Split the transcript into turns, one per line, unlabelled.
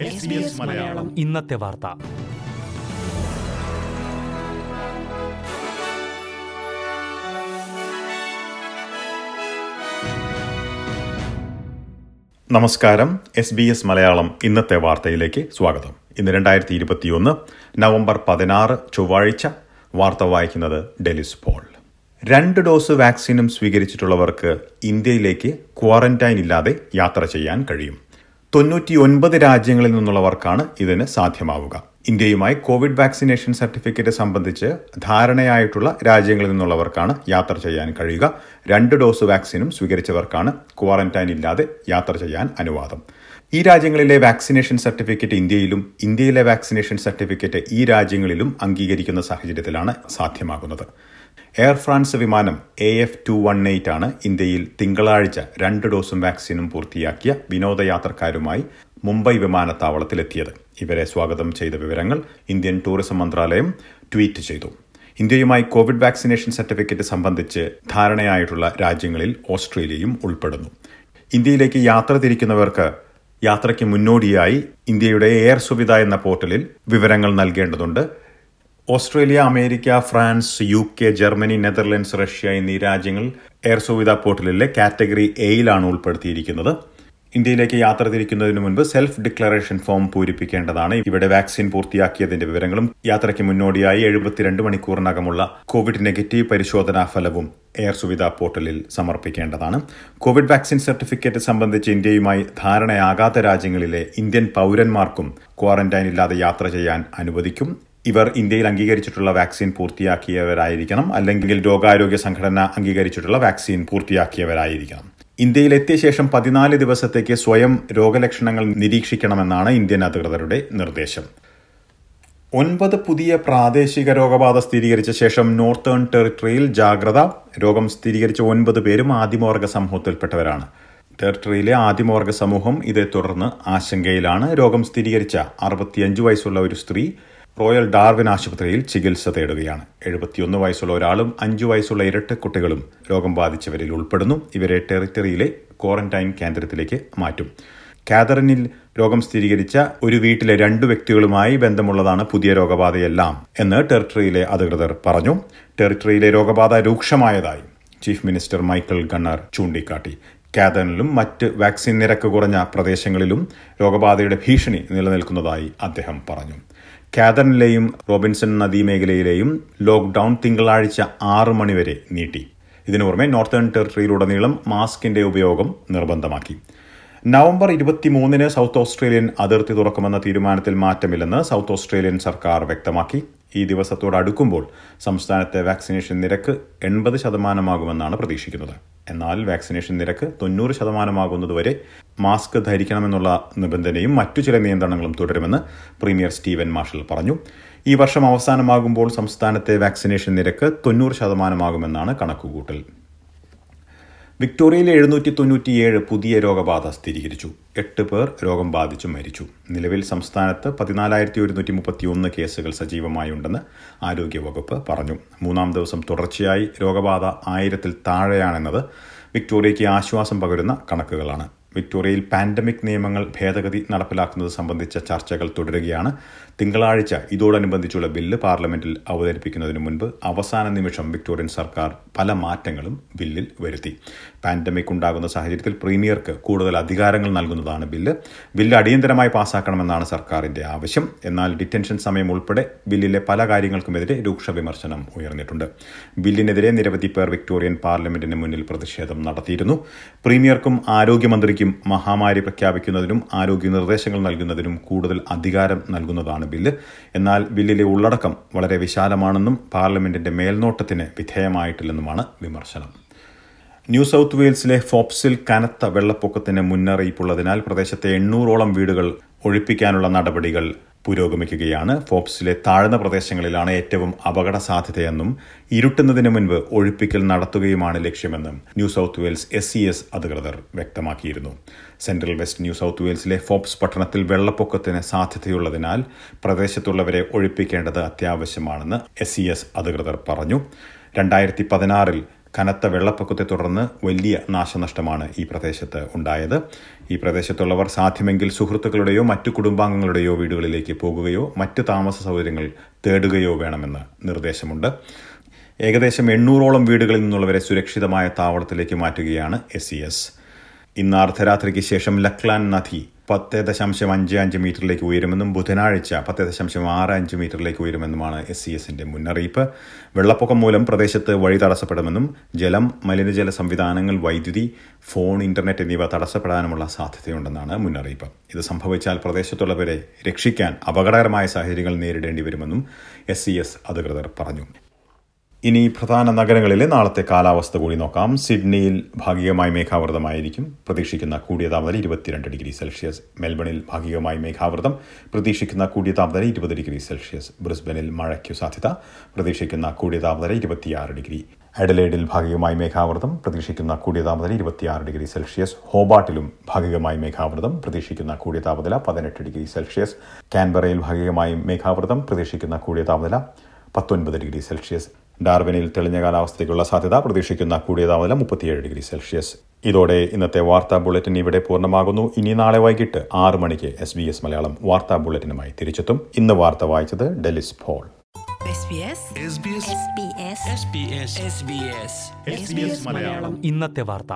SBS
Malayalam.
ഇന്നത്തെ വാർത്ത.
നമസ്കാരം. എസ് ബി എസ് മലയാളം ഇന്നത്തെ വാർത്തയിലേക്ക് സ്വാഗതം. ഇന്ന് രണ്ടായിരത്തി ഇരുപത്തിയൊന്ന് നവംബർ പതിനാറ് ചൊവ്വാഴ്ച വാർത്ത വായിക്കുന്നത് ഡെലിസ് പോൾ. രണ്ട് ഡോസ് വാക്സിനും സ്വീകരിച്ചിട്ടുള്ളവർക്ക് ഇന്ത്യയിലേക്ക് ക്വാറന്റൈൻ ഇല്ലാതെ യാത്ര ചെയ്യാൻ കഴിയും. തൊണ്ണൂറ്റിയൊൻപത് രാജ്യങ്ങളിൽ നിന്നുള്ളവർക്കാണ് ഇതിന് സാധ്യമാവുക. ഇന്ത്യയുമായി കോവിഡ് വാക്സിനേഷൻ സർട്ടിഫിക്കറ്റ് സംബന്ധിച്ച് ധാരണയായിട്ടുള്ള രാജ്യങ്ങളിൽ നിന്നുള്ളവർക്കാണ് യാത്ര ചെയ്യാൻ കഴിയുക. രണ്ട് ഡോസ് വാക്സിനും സ്വീകരിച്ചവർക്കാണ് ക്വാറന്റൈൻ ഇല്ലാതെ യാത്ര ചെയ്യാൻ അനുവാദം. ഈ രാജ്യങ്ങളിലെ വാക്സിനേഷൻ സർട്ടിഫിക്കറ്റ് ഇന്ത്യയിലും ഇന്ത്യയിലെ വാക്സിനേഷൻ സർട്ടിഫിക്കറ്റ് ഈ രാജ്യങ്ങളിലും അംഗീകരിക്കുന്ന സാഹചര്യത്തിലാണ് സാധ്യമാകുന്നത്. എയർ ഫ്രാൻസ് വിമാനം A F two one eight ആണ് ഇന്ത്യയിൽ തിങ്കളാഴ്ച രണ്ട് ഡോസും വാക്സിനും പൂർത്തിയാക്കിയ വിനോദയാത്രക്കാരുമായി മുംബൈ വിമാനത്താവളത്തിലെത്തിയത്. ഇവരെ സ്വാഗതം ചെയ്ത വിവരങ്ങൾ ഇന്ത്യൻ ടൂറിസം മന്ത്രാലയം ട്വീറ്റ് ചെയ്തു. ഇന്ത്യയുമായി കോവിഡ് വാക്സിനേഷൻ സർട്ടിഫിക്കറ്റ് സംബന്ധിച്ച് ധാരണയായിട്ടുള്ള രാജ്യങ്ങളിൽ ഓസ്ട്രേലിയയും ഉൾപ്പെടുന്നു. ഇന്ത്യയിലേക്ക് യാത്ര തിരിക്കുന്നവർക്ക് യാത്രയ്ക്ക് മുന്നോടിയായി ഇന്ത്യയുടെ എയർ സുവിധ എന്ന പോർട്ടലിൽ വിവരങ്ങൾ നൽകേണ്ടതുണ്ട്. Australia America France U K Germany Netherlands Russia എന്നീ രാജ്യങ്ങൾ എയർ സുവിധ പോർട്ടലിലെ കാറ്റഗറി എയിലാണ് ഉൾപ്പെടുത്തിയിരിക്കുന്നത്. ഇന്ത്യയിലേക്ക് യാത്ര തിരിക്കുന്നതിന് മുൻപ് സെൽഫ് ഡിക്ലറേഷൻ ഫോം പൂരിപ്പിക്കേണ്ടതാണ്. ഇവിടെ വാക്സിൻ പൂർത്തിയാക്കിയതിന്റെ വിവരങ്ങളും യാത്രയ്ക്ക് മുന്നോടിയായി എഴുപത്തിരണ്ട് മണിക്കൂറിനകമുള്ള കോവിഡ് നെഗറ്റീവ് പരിശോധനാ ഫലവും എയർ സുവിധ പോർട്ടലിൽ സമർപ്പിക്കേണ്ടതാണ്. കോവിഡ് വാക്സിൻ സർട്ടിഫിക്കറ്റ് സംബന്ധിച്ച് ഇന്ത്യയുമായി ധാരണയാകാത്ത രാജ്യങ്ങളിലെ ഇന്ത്യൻ പൌരന്മാർക്കും ക്വാറന്റൈൻ ഇല്ലാതെ യാത്ര ചെയ്യാൻ അനുവദിക്കും. ഇവർ ഇന്ത്യയിൽ അംഗീകരിച്ചിട്ടുള്ള വാക്സിൻ പൂർത്തിയാക്കിയവരായിരിക്കണം. അല്ലെങ്കിൽ രോഗാരോഗ്യ സംഘടന അംഗീകരിച്ചിട്ടുള്ള വാക്സിൻ പൂർത്തിയാക്കിയവരായിരിക്കണം. ഇന്ത്യയിൽ എത്തിയ ശേഷം പതിനാല് ദിവസത്തേക്ക് സ്വയം രോഗലക്ഷണങ്ങൾ നിരീക്ഷിക്കണമെന്നാണ് ഇന്ത്യൻ അധികൃതരുടെ നിർദ്ദേശം. ഒൻപത് പുതിയ പ്രാദേശിക രോഗബാധ സ്ഥിരീകരിച്ച ശേഷം നോർത്തേൺ ടെറിട്ടറിയിൽ ജാഗ്രത. രോഗം സ്ഥിരീകരിച്ച ഒൻപത് പേരും ആദിമവർഗ സമൂഹത്തിൽപ്പെട്ടവരാണ്. ടെറിട്ടറിയിലെ ആദിമവർഗ സമൂഹം ഇതേ തുടർന്ന് ആശങ്കയിലാണ്. രോഗം സ്ഥിരീകരിച്ച അറുപത്തിയഞ്ച് വയസ്സുള്ള ഒരു സ്ത്രീ റോയൽ ഡാർവിൻ ആശുപത്രിയിൽ ചികിത്സ തേടുകയാണ്. എഴുപത്തിയൊന്ന് വയസ്സുള്ള ഒരാളും അഞ്ചു വയസ്സുള്ള ഇരട്ട കുട്ടികളും രോഗം ബാധിച്ചവരിൽ ഉൾപ്പെടുന്നു. ഇവരെ ടെറിറ്ററിയിലെ ക്വാറന്റൈൻ കേന്ദ്രത്തിലേക്ക് മാറ്റും. കാതറിനിൽ രോഗം സ്ഥിരീകരിച്ച ഒരു വീട്ടിലെ രണ്ട് വ്യക്തികളുമായി ബന്ധമുള്ളതാണ് പുതിയ രോഗബാധയെല്ലാം എന്ന് ടെറിട്ടറിയിലെ അധികൃതർ പറഞ്ഞു. ടെറിട്ടറിയിലെ രോഗബാധ രൂക്ഷമായതായി ചീഫ് മിനിസ്റ്റർ മൈക്കിൾ ഗണ്ണർ ചൂണ്ടിക്കാട്ടി. കാതറിനിലും മറ്റ് വാക്സിൻ നിരക്ക് കുറഞ്ഞ പ്രദേശങ്ങളിലും രോഗബാധയുടെ ഭീഷണി നിലനിൽക്കുന്നതായി അദ്ദേഹം പറഞ്ഞു. കാതറിനിലെയും റോബിൻസൺ നദീമേഖലയിലെയും ലോക്ക്ഡൌൺ തിങ്കളാഴ്ച ആറ് മണിവരെ നീട്ടി. ഇതിനു പുറമെ നോർത്തേൺ ടെറിട്ടറിയിലുടനീളം മാസ്കിന്റെ ഉപയോഗം നിർബന്ധമാക്കി. നവംബർ ഇരുപത്തിമൂന്നിന് സൗത്ത് ഓസ്ട്രേലിയൻ അതിർത്തി തുറക്കുമെന്ന തീരുമാനത്തിൽ മാറ്റമില്ലെന്ന് സൗത്ത് ഓസ്ട്രേലിയൻ സർക്കാർ വ്യക്തമാക്കി. ഈ ദിവസത്തോടടുക്കുമ്പോൾ സംസ്ഥാനത്തെ വാക്സിനേഷൻ നിരക്ക് എൺപത് ശതമാനമാകുമെന്നാണ് പ്രതീക്ഷിക്കുന്നത്. എന്നാൽ വാക്സിനേഷൻ നിരക്ക് തൊണ്ണൂറ് ശതമാനമാകുന്നതുവരെ മാസ്ക് ധരിക്കണമെന്നുള്ള നിബന്ധനയും മറ്റു ചില നിയന്ത്രണങ്ങളും തുടരുമെന്ന് പ്രീമിയർ സ്റ്റീവൻ മാർഷൽ പറഞ്ഞു. ഈ വർഷം അവസാനമാകുമ്പോൾ സംസ്ഥാനത്തെ വാക്സിനേഷൻ നിരക്ക് തൊണ്ണൂറ് ശതമാനമാകുമെന്നാണ് കണക്കുകൂട്ടൽ. വിക്ടോറിയയിൽ എഴുന്നൂറ്റി തൊണ്ണൂറ്റിയേഴ് പുതിയ രോഗബാധ സ്ഥിരീകരിച്ചു. എട്ട് പേർ രോഗം ബാധിച്ചു മരിച്ചു. നിലവിൽ സംസ്ഥാനത്ത് പതിനാലായിരത്തി ഒരുന്നൂറ്റി മുപ്പത്തിയൊന്ന് കേസുകൾ സജീവമായുണ്ടെന്ന് ആരോഗ്യവകുപ്പ് പറഞ്ഞു. മൂന്നാം ദിവസം തുടർച്ചയായി രോഗബാധ ആയിരത്തിൽ താഴെയാണെന്നത് വിക്ടോറിയയ്ക്ക് ആശ്വാസം പകരുന്ന കണക്കുകളാണ്. വിക്ടോറിയയിൽ പാൻഡമിക് നിയമങ്ങൾ ഭേദഗതി നടപ്പിലാക്കുന്നത് സംബന്ധിച്ച ചർച്ചകൾ തുടരുകയാണ്. തിങ്കളാഴ്ച ഇതോടനുബന്ധിച്ചുള്ള ബില്ല് പാർലമെന്റിൽ അവതരിപ്പിക്കുന്നതിന് മുൻപ് അവസാന നിമിഷം വിക്ടോറിയൻ സർക്കാർ പല മാറ്റങ്ങളും ബില്ലിൽ വരുത്തി. പാൻഡമിക് ഉണ്ടാകുന്ന സാഹചര്യത്തിൽ പ്രീമിയർക്ക് കൂടുതൽ അധികാരങ്ങൾ നൽകുന്നതാണ് ബില്ല്. ബില്ല് അടിയന്തരമായി പാസാക്കണമെന്നാണ് സർക്കാരിന്റെ ആവശ്യം. എന്നാൽ ഡിറ്റൻഷൻ സമയം ഉൾപ്പെടെ ബില്ലിലെ പല കാര്യങ്ങൾക്കുമെതിരെ രൂക്ഷ വിമർശനം ഉയർന്നിട്ടുണ്ട്. ബില്ലിനെതിരെ നിരവധി പേർ വിക്ടോറിയൻ പാർലമെന്റിന് മുന്നിൽ പ്രതിഷേധം നടത്തിയിരുന്നു. പ്രീമിയർക്കും ആരോഗ്യമന്ത്രിക്കും മഹാമാരി പ്രഖ്യാപിക്കുന്നതിനും ആരോഗ്യ നിർദ്ദേശങ്ങൾ നൽകുന്നതിനും കൂടുതൽ അധികാരം നൽകുന്നതാണ് ബില്ല്. എന്നാൽ ബില്ലിലെ ഉള്ളടക്കം വളരെ വിശാലമാണെന്നും പാർലമെന്റിന്റെ മേൽനോട്ടത്തിന് വിധേയമായിട്ടില്ലെന്നുമാണ് വിമർശനം. ന്യൂ സൌത്ത് വെയിൽസിലെ ഫോപ്സിൽ കനത്ത വെള്ളപ്പൊക്കത്തിന് മുന്നറിയിപ്പുള്ളതിനാൽ പ്രദേശത്തെ എണ്ണൂറോളം വീടുകൾ ഒഴിപ്പിക്കാനുള്ള നടപടികൾ പുരോഗമിക്കുകയാണ്. ഫോപ്സിലെ താഴ്ന്ന പ്രദേശങ്ങളിലാണ് ഏറ്റവും അപകട സാധ്യതയെന്നും ഇരുട്ടുന്നതിന് മുൻപ് ഒഴിപ്പിക്കൽ നടത്തുകയുമാണ് ലക്ഷ്യമെന്നും New South Wales S C S അധികൃതർ വ്യക്തമാക്കിയിരുന്നു. സെൻട്രൽ വെസ്റ്റ് ന്യൂ സൌത്ത് വെയിൽസിലെ ഫോപ്സ് പട്ടണത്തിൽ വെള്ളപ്പൊക്കത്തിന് സാധ്യതയുള്ളതിനാൽ പ്രദേശത്തുള്ളവരെ ഒഴിപ്പിക്കേണ്ടത് അത്യാവശ്യമാണെന്ന് എസ് സി എസ് അധികൃതർ പറഞ്ഞു. രണ്ടായിരത്തി പതിനാറിൽ കനത്ത വെള്ളപ്പൊക്കത്തെ തുടർന്ന് വലിയ നാശനഷ്ടമാണ് ഈ പ്രദേശത്ത് ഉണ്ടായത്. ഈ പ്രദേശത്തുള്ളവർ സാധ്യമെങ്കിൽ സുഹൃത്തുക്കളുടെയോ മറ്റു കുടുംബാംഗങ്ങളുടെയോ വീടുകളിലേക്ക് പോകുകയോ മറ്റ് താമസ സൗകര്യങ്ങൾ തേടുകയോ വേണമെന്ന് നിർദ്ദേശമുണ്ട്. ഏകദേശം എണ്ണൂറോളം വീടുകളിൽ നിന്നുള്ളവരെ സുരക്ഷിതമായ താവളത്തിലേക്ക് മാറ്റുകയാണ് എസ് സി എസ് ഇന്ന് അർദ്ധരാത്രിക്ക് ശേഷം ലക്ലാൻ നദി പത്ത് ദശാംശം അഞ്ച് അഞ്ച് മീറ്ററിലേക്ക് ഉയരുമെന്നും ബുധനാഴ്ച പത്ത് ദശാംശം ആറ് അഞ്ച് മീറ്ററിലേക്ക് ഉയരുമെന്നുമാണ് എസ് സി എസിന്റെ മുന്നറിയിപ്പ്. വെള്ളപ്പൊക്കം മൂലം പ്രദേശത്ത് വഴി തടസ്സപ്പെടുമെന്നും ജലം മലിനജല സംവിധാനങ്ങൾ വൈദ്യുതി ഫോൺ ഇന്റർനെറ്റ് എന്നിവ തടസ്സപ്പെടാനുമുള്ള സാധ്യതയുണ്ടെന്നാണ് മുന്നറിയിപ്പ്. ഇത് സംഭവിച്ചാൽ പ്രദേശത്തുള്ളവരെ രക്ഷിക്കാൻ അപകടകരമായ സാഹചര്യങ്ങൾ നേരിടേണ്ടി വരുമെന്നും എസ് എസ് അധികൃതർ പറഞ്ഞു. ഇനി പ്രധാന നഗരങ്ങളിലെ നാളത്തെ കാലാവസ്ഥ കൂടി നോക്കാം. സിഡ്നിയിൽ ഭാഗികമായി മേഘാവൃതമായിരിക്കും. പ്രതീക്ഷിക്കുന്ന കൂടിയ താപനില ഇരുപത്തിരണ്ട് ഡിഗ്രി സെൽഷ്യസ്. മെൽബണിൽ ഭാഗികമായി മേഘാവൃതം. പ്രതീക്ഷിക്കുന്ന കൂടിയ താപനില ഇരുപത് ഡിഗ്രി സെൽഷ്യസ്. ബ്രിസ്ബനിൽ മഴയ്ക്കു സാധ്യത. പ്രതീക്ഷിക്കുന്ന കൂടിയ താപനില ഇരുപത്തിയാറ് ഡിഗ്രി. അഡലേഡിൽ ഭാഗികമായി മേഘാവൃതം. പ്രതീക്ഷിക്കുന്ന കൂടിയ താപനില ഇരുപത്തിയാറ് ഡിഗ്രി സെൽഷ്യസ്. ഹോബാട്ടിലും ഭാഗികമായി മേഘാവൃതം. പ്രതീക്ഷിക്കുന്ന കൂടിയ താപനില പതിനെട്ട് ഡിഗ്രി സെൽഷ്യസ്. കാൻബറയിൽ ഭാഗികമായി മേഘാവൃതം. പ്രതീക്ഷിക്കുന്ന കൂടിയ താപനില പത്തൊൻപത് ഡിഗ്രി സെൽഷ്യസ്. ഡാർബനിൽ തെളിഞ്ഞ കാലാവസ്ഥയ്ക്കുള്ള സാധ്യത പ്രതീക്ഷിക്കുന്ന കൂടിയ താപനില മുപ്പത്തിയേഴ് ഡിഗ്രി സെൽഷ്യസ്. ഇതോടെ ഇന്നത്തെ വാർത്താ ബുള്ളറ്റിൻ ഇവിടെ പൂർണമാകുന്നു. ഇനി നാളെ വൈകിട്ട് ആറ് മണിക്ക് എസ് ബി എസ് മലയാളം വാർത്താ ബുള്ളറ്റിനുമായി തിരിച്ചെത്തും. ഇന്ന് വാർത്ത വായിച്ചത് ഡെലിസ് ഫോൾ
ഇന്നത്തെ വാർത്ത.